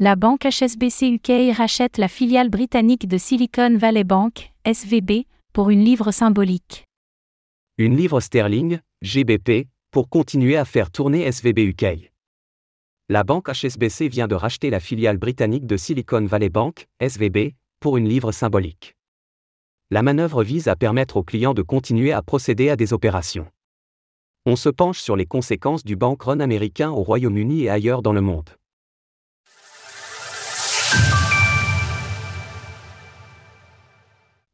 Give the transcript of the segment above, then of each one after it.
La banque HSBC UK rachète la filiale britannique de Silicon Valley Bank, SVB, pour une livre symbolique. Une livre sterling, GBP, pour continuer à faire tourner SVB UK. La banque HSBC vient de racheter la filiale britannique de Silicon Valley Bank, SVB, pour une livre symbolique. La manœuvre vise à permettre aux clients de continuer à procéder à des opérations on se penche sur les conséquences du bank run américain au Royaume-Uni et ailleurs dans le monde.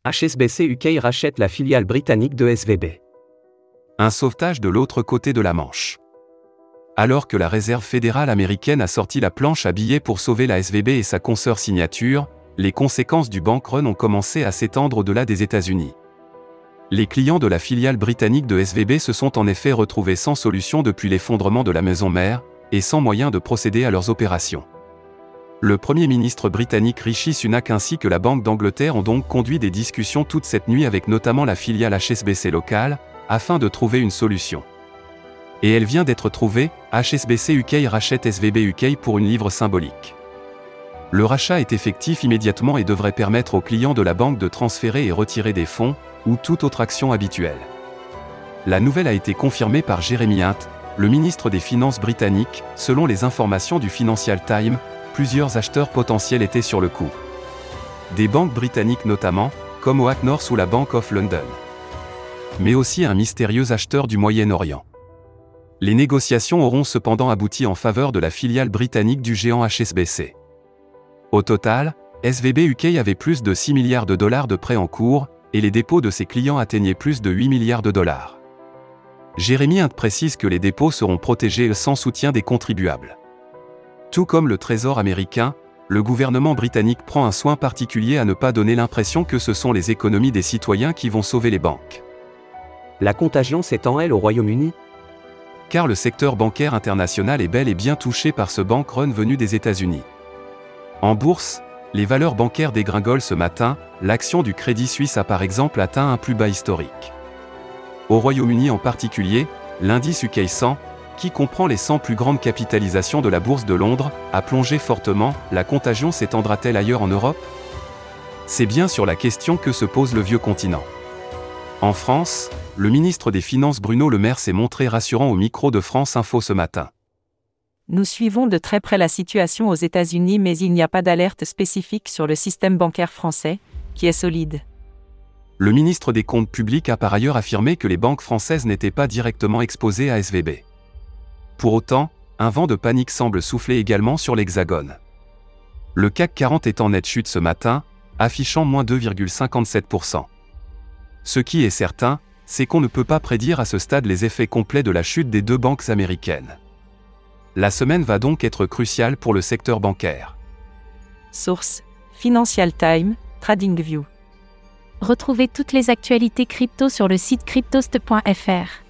HSBC UK rachète la filiale britannique de SVB. Un sauvetage de l'autre côté de la Manche. Alors que la Réserve fédérale américaine a sorti la planche à billets pour sauver la SVB et sa consoeur signature, les conséquences du bank run ont commencé à s'étendre au-delà des États-Unis. Les clients de la filiale britannique de SVB se sont en effet retrouvés sans solution depuis l'effondrement de la maison mère, et sans moyen de procéder à leurs opérations. Le Premier ministre britannique Rishi Sunak ainsi que la Banque d'Angleterre ont donc conduit des discussions toute cette nuit avec notamment la filiale HSBC locale, afin de trouver une solution. Et elle vient d'être trouvée, HSBC UK rachète SVB UK pour une livre symbolique. Le rachat est effectif immédiatement et devrait permettre aux clients de la banque de transférer et retirer des fonds, ou toute autre action habituelle. La nouvelle a été confirmée par Jeremy Hunt, le ministre des Finances britannique, selon les informations du Financial Times, plusieurs acheteurs potentiels étaient sur le coup. Des banques britanniques notamment, comme OAK North ou la Bank of London. Mais aussi un mystérieux acheteur du Moyen-Orient. Les négociations auront cependant abouti en faveur de la filiale britannique du géant HSBC. Au total, SVB UK avait plus de 6 milliards de dollars de prêts en cours, et les dépôts de ses clients atteignaient plus de 8 milliards de dollars. Jérémy Hunt précise que les dépôts seront protégés sans soutien des contribuables. Tout comme le Trésor américain, le gouvernement britannique prend un soin particulier à ne pas donner l'impression que ce sont les économies des citoyens qui vont sauver les banques. La contagion s'étend elle au Royaume-Uni Car le secteur bancaire international est bel et bien touché par ce bank run venu des États-Unis. En bourse, les valeurs bancaires dégringolent ce matin, l'action du Crédit Suisse a par exemple atteint un plus bas historique. Au Royaume-Uni en particulier, l'indice UK 100, qui comprend les 100 plus grandes capitalisations de la bourse de Londres, a plongé fortement, la contagion s'étendra-t-elle ailleurs en Europe? C'est bien sur la question que se pose le vieux continent. En France, le ministre des Finances Bruno Le Maire s'est montré rassurant au micro de France Info ce matin. Nous suivons de très près la situation aux États-Unis mais il n'y a pas d'alerte spécifique sur le système bancaire français, qui est solide. Le ministre des Comptes publics a par ailleurs affirmé que les banques françaises n'étaient pas directement exposées à SVB. Pour autant, un vent de panique semble souffler également sur l'Hexagone. Le CAC 40 est en nette chute ce matin, affichant moins 2,57%. Ce qui est certain, c'est qu'on ne peut pas prédire à ce stade les effets complets de la chute des deux banques américaines. La semaine va donc être cruciale pour le secteur bancaire. Source Financial Time, TradingView. Retrouvez toutes les actualités crypto sur le site cryptost.fr.